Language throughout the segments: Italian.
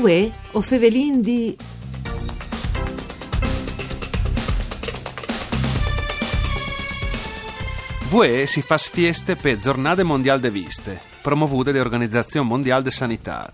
Uè, o fevelin di... VUE si fa fieste per Giornate Mondiali de Viste, promovute dall'Organizzazione Mondiale de Sanità.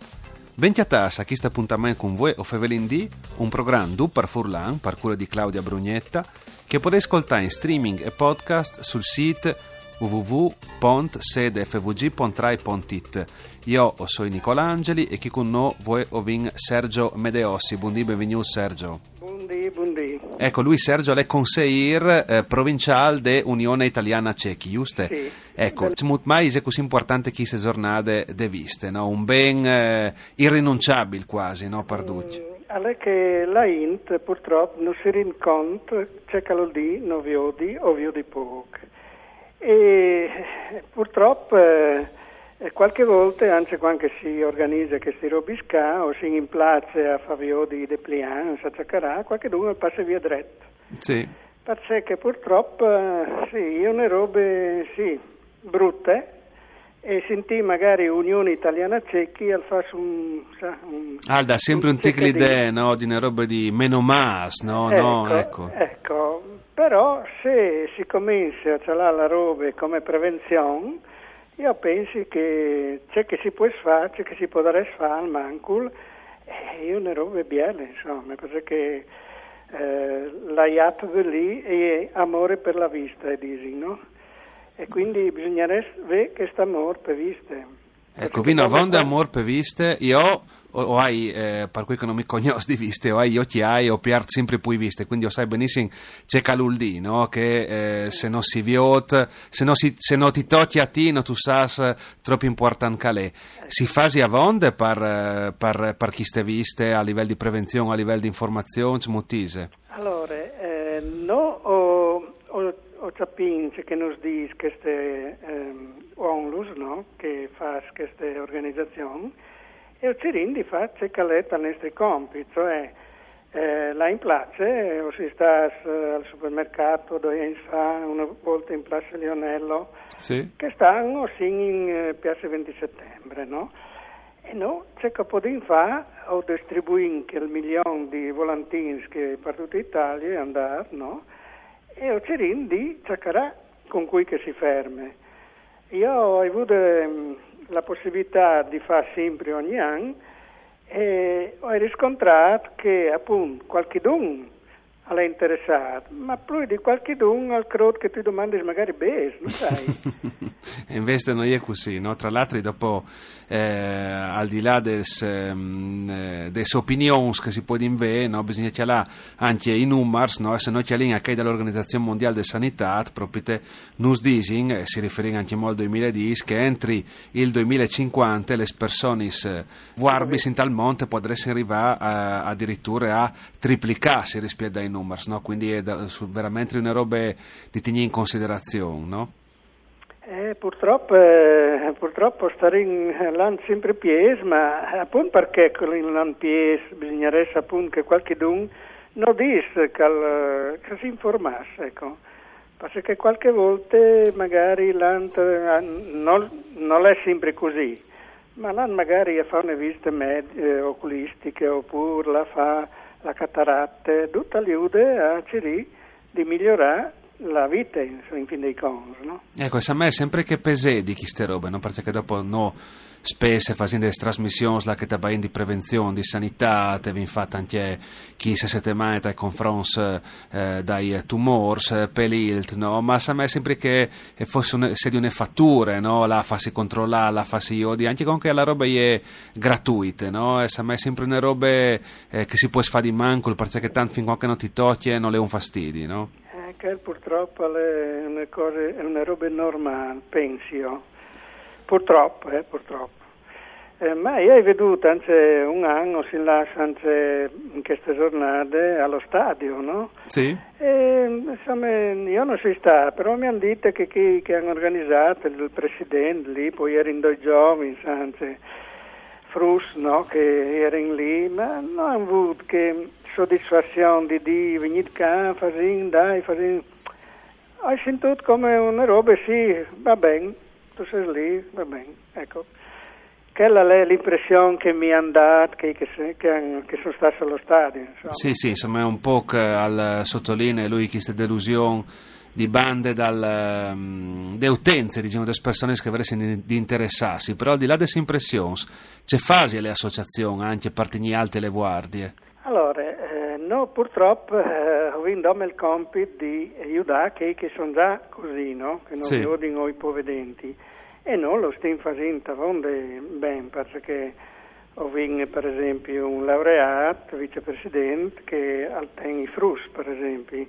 Ventiatas a questo appuntamento con VUE o Fevelin D, un programma du per Furlan, per cura di Claudia Brugnetta, che potete ascoltare in streaming e podcast sul sito www.sedefvg.rai.it. Io sono Nicola Angeli e chi con noi vuoi ovin Sergio Medeossi. Buondì, benvenuto Sergio. Buondì, buondì. Ecco, lui Sergio è consigliere eh, provinciale dell'Unione Italiana Cechi, giusto? Sì. Ecco, mai è così importante che queste giornate de viste, no? Un ben eh, irrinunciabile quasi, no, Parducci? Mm, alle che la Int purtroppo non si rende conto, c'è che lo di, non vi odi o vi odi poco. E purtroppo eh, qualche volta, anche quando si organizza questi robisca o si implace a favio di depliant, a ciacarà, qualche uno passa via dritto. Sì. Perché purtroppo sì, una robe sì, brutte e sentì magari Unione Italiana Cecchi al fare un, un Alda, sempre un, un tic l'idea, no? Di una roba di meno mas, no? Ecco, no, ecco. ecco. Però se si comincia a cialare la roba come prevenzione, io penso che c'è che si può fare, c'è che si dare fare al mancul, e io ne robe belle, insomma, perché eh, la IAP lì è amore per la vista, dici, no? E quindi bisognerebbe vedere questo amore per viste. Ecco, vino a vonde amore per viste, io o, hai, eh, per cui che non mi conosci di viste, o hai occhiai o piart sempre poi viste, quindi lo sai benissimo, c'è caluldi, no? Che eh, se non si viot, se non, si, se non ti tocchi a ti, non tu sai troppo importante che Si fa a vonde per, per, per chi ste viste a livello di prevenzione, a livello di informazione, smutise? Allora, eh, no, ho, ho, ho capito che nos dice queste ehm, ONLUS, no? Che fa queste organizzazioni, e il Cirindi fa cecaletta nei nostri compiti, cioè eh, là in place o si sta al supermercato dove si fa una volta in Piazza Lionello sì. che stanno in eh, Piazza 20 settembre, no? E noi c'è che possiamo fare o distribuire il milione di volantini che per tutta Italia andare, no? E il Cirindi cercherà con cui che si ferma. Io ho avuto ehm, la possibilità di fare sempre ogni anno e ho riscontrato che appunto qualche don è interessato, ma più di qualche don al credo che tu domandi magari bene, non sai? e invece non è così, no? Tra l'altro dopo, eh, al di là delle ehm, eh, opinioni che si può dire, no? bisogna chiarire anche i numeri, no? se noi chiariamo anche dall'Organizzazione Mondiale della Sanità, proprio te, nus dising, eh, si riferisce anche al 2010, che entri il 2050 le persone guarbis in tal monte potrebbero arrivare a, addirittura a triplicarsi rispetto ai numeri, no? quindi è da, su, veramente una roba di tenere in considerazione. No? Eh, purtroppo, eh, purtroppo stare in land sempre pies, ma appunto perché in land pies bisognerebbe appunto che qualcuno non disse che, che si informasse, ecco. Perché qualche volta magari land eh, non, non è sempre così, ma land magari fa una visita med- eh, oculistiche oppure la fa la cataratta, tutto aiuta a cercare di migliorare la vita in, in fin dei conti. No? Ecco, a me è sempre che pesè di queste robe, no? perché dopo no, spesso facendo delle trasmissioni là che ti di prevenzione, di sanità, ti viene fatta anche chi si settimane dai confronti eh, dai tumori, per l'ilt, no? ma a me è sempre che fosse un, se di una fattura, no? la fassi controllare, la fassi iodi, anche con che la roba è gratuita, no? e a me è sempre una roba eh, che si può fare di manco, perché tanto fin quando non ti tocchi non è un fastidio. No? Che purtroppo è una, cosa, è una roba normale, penso. Purtroppo, eh, purtroppo. Eh, ma io ho veduto anche un anno, si lascia anche in queste giornate allo stadio, no? Sì. E, insomma, io non si sta, però mi hanno detto che chi che hanno organizzato, il presidente lì, poi erano due giovani, anzi, Frus, no? Che erano lì, ma non hanno avuto che soddisfazione di dire venite qua, fai dai, fai hai sentito come una roba, sì, va bene, tu sei lì, va bene, ecco. quella è l'impressione che mi hanno dato che, che, che, che, sono stato allo stadio. Insomma. Sì, sì, insomma è un po' al sottolinea lui questa delusione di bande dal, um, de utenze, diciamo, delle persone che avrebbero di, interessarsi, però al di là delle impressioni, c'è fase le associazioni, anche partigli alte le guardie? Allora, eh, no, purtroppo eh, ho vinto il compito di aiutare che, che sono già così, no? Che non sì. aiutino i povedenti e non lo stiamo facendo bene perché ho vinto per esempio un laureato, vicepresidente che ottiene i frus per esempio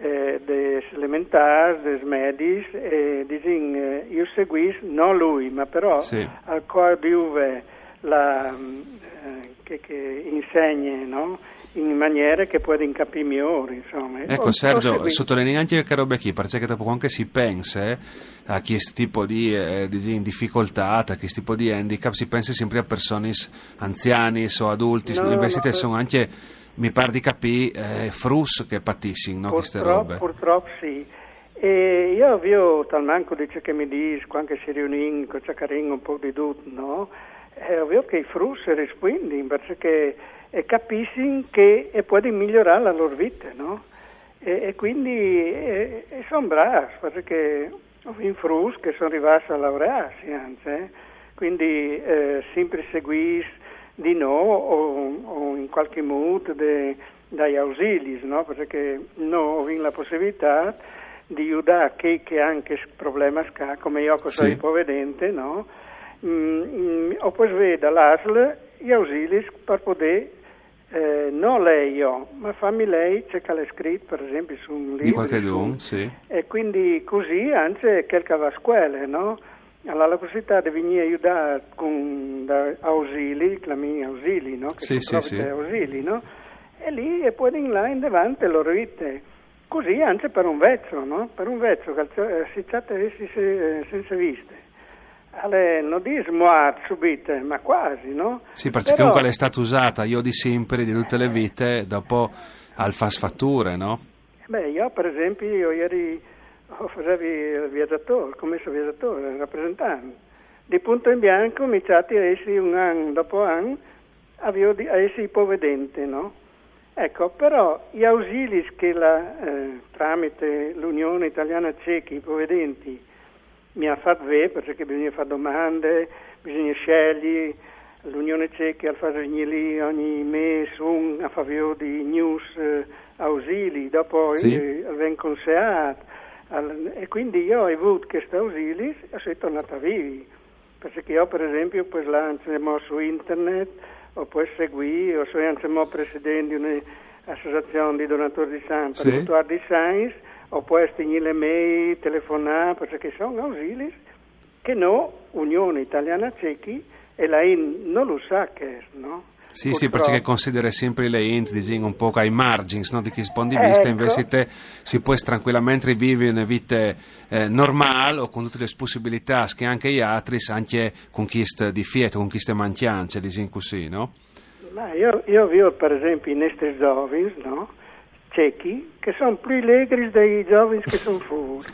eh, des elementari, des medis e disin, eh, io seguis non lui ma però sì. al cuore di Uve la, eh, che, che insegna no? in maniere che può incapire migliori. Insomma. Ecco Sergio, sottolinei anche che roba qui, perché dopo anche si pensa eh, a chi tipo di, eh, di, difficoltà, a questo tipo di handicap, si pensa sempre a persone anziane o adulti, no, invece no, sono anche, mi pare di capire, eh, frus che patiscono no, robe. Purtroppo sì. E io vi ho talmente dice che mi dice quando si riuniscono, con Ciacarin un po' di tutto, no? E ovvio che i frus rispondono perché capiscono che e può migliorare la loro vita, no? E, e quindi e, e sono bravi, perché in Frus che sono arrivati a laurearsi, anzi, eh? quindi eh, sempre seguiscono di no o, o, in qualche modo de, dai ausili, no? perché noi abbiamo la possibilità di aiutare chi che ha anche problemi come io che sono sì. ipovedente, no? Mm, mm, o poi vedo l'ASL gli ausili per poter eh, non lei io, ma fammi lei c'è che l'ha scritto per esempio su un libro. Di qualche don, sì. E quindi così anche qualche va a scuola, no? Allora la possibilità di venire aiutare con ausili, mia ausili, no? Che sì, sì, sì. ausili, no? E lì e poi in là in davanti lo vite. Così anche per un vezzo, no? Per un vezzo che eh, si tratta di senza viste alle nudismo subite, ma quasi, no? Sì, perché Però... comunque è stata usata, io di sempre, di tutte le vite, dopo al fasfatture, no? Beh, io per esempio, io ieri facevo il viaggiatore, il commesso viaggiatore, il rappresentante. Di punto in bianco, mi iniziati a essere un anno dopo anno, avevo a essere ipovedente, no? Ecco, però gli ausili che la, eh, tramite l'Unione Italiana Cechi, ipovedenti, mi ha fatto vedere perché bisogna fare domande, bisogna scegliere. L'Unione Ceca fa lì ogni mese un a favore di news eh, ausili, dopo sì. eh, vengono consegnati. E quindi io ho avuto questi ausili e sono tornato a vivere. Perché io per esempio poi lanciamo su internet, o poi seguire, o sono anche presidente di un'associazione di donatori di sangue, sì. per di science, o può essere le mail, telefonare, perché sono ausili che no, Unione Italiana Cechi e la IN non lo sa che no? Sì, sì, perché considera sempre le int diciamo, un po' ai margini no, di chi si di vista, ecco. invece te si può tranquillamente vivere una vita eh, normale o con tutte le possibilità che anche gli altri, anche con chi è di fieta, con chi è manchiance, diciamo così, no? Ma io, io vedo per esempio in questi giovani, no? ciechi che sono più allegri dei giovani che sono fuori.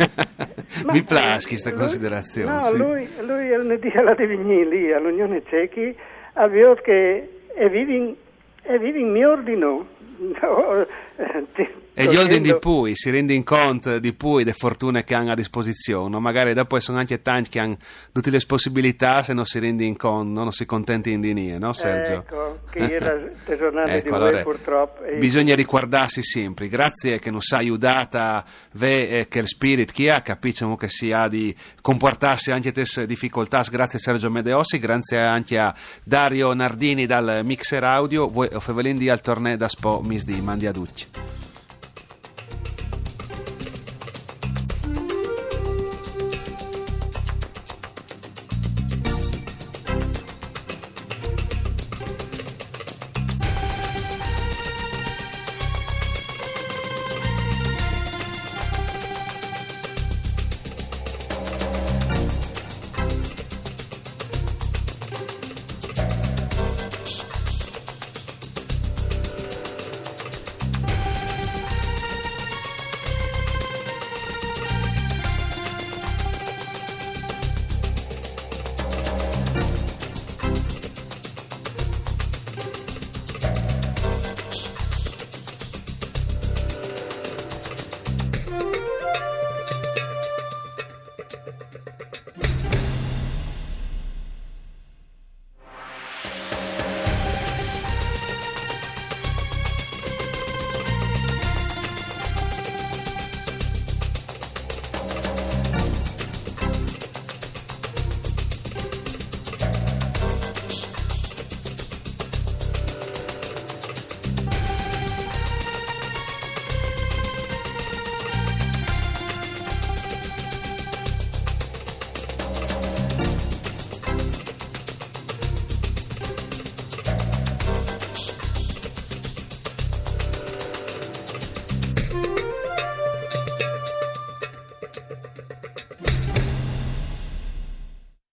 Mi piace questa considerazione. No, sì. lui, lui alla venire lì all'Unione Cechi ha visto che è vivi, è vivi miglior di noi. No, e gli Olden di Pui si rendono conto di Pui delle fortune che hanno a disposizione, magari dopo sono anche tanti che hanno tutte le possibilità se non si rendono conto, non si contenti di niente, no Sergio? Ecco, che era tesonale ecco, di allora, purtroppo. Bisogna riguardarsi sempre, grazie che nos ha aiutata, ve eh, che il spirit chi ha, capisciamo che si ha di comportarsi anche queste difficoltà, grazie a Sergio Medeossi, grazie anche a Dario Nardini dal Mixer Audio, voi Fevelin di al torneo da Spo Misdi, mandi a Ducci.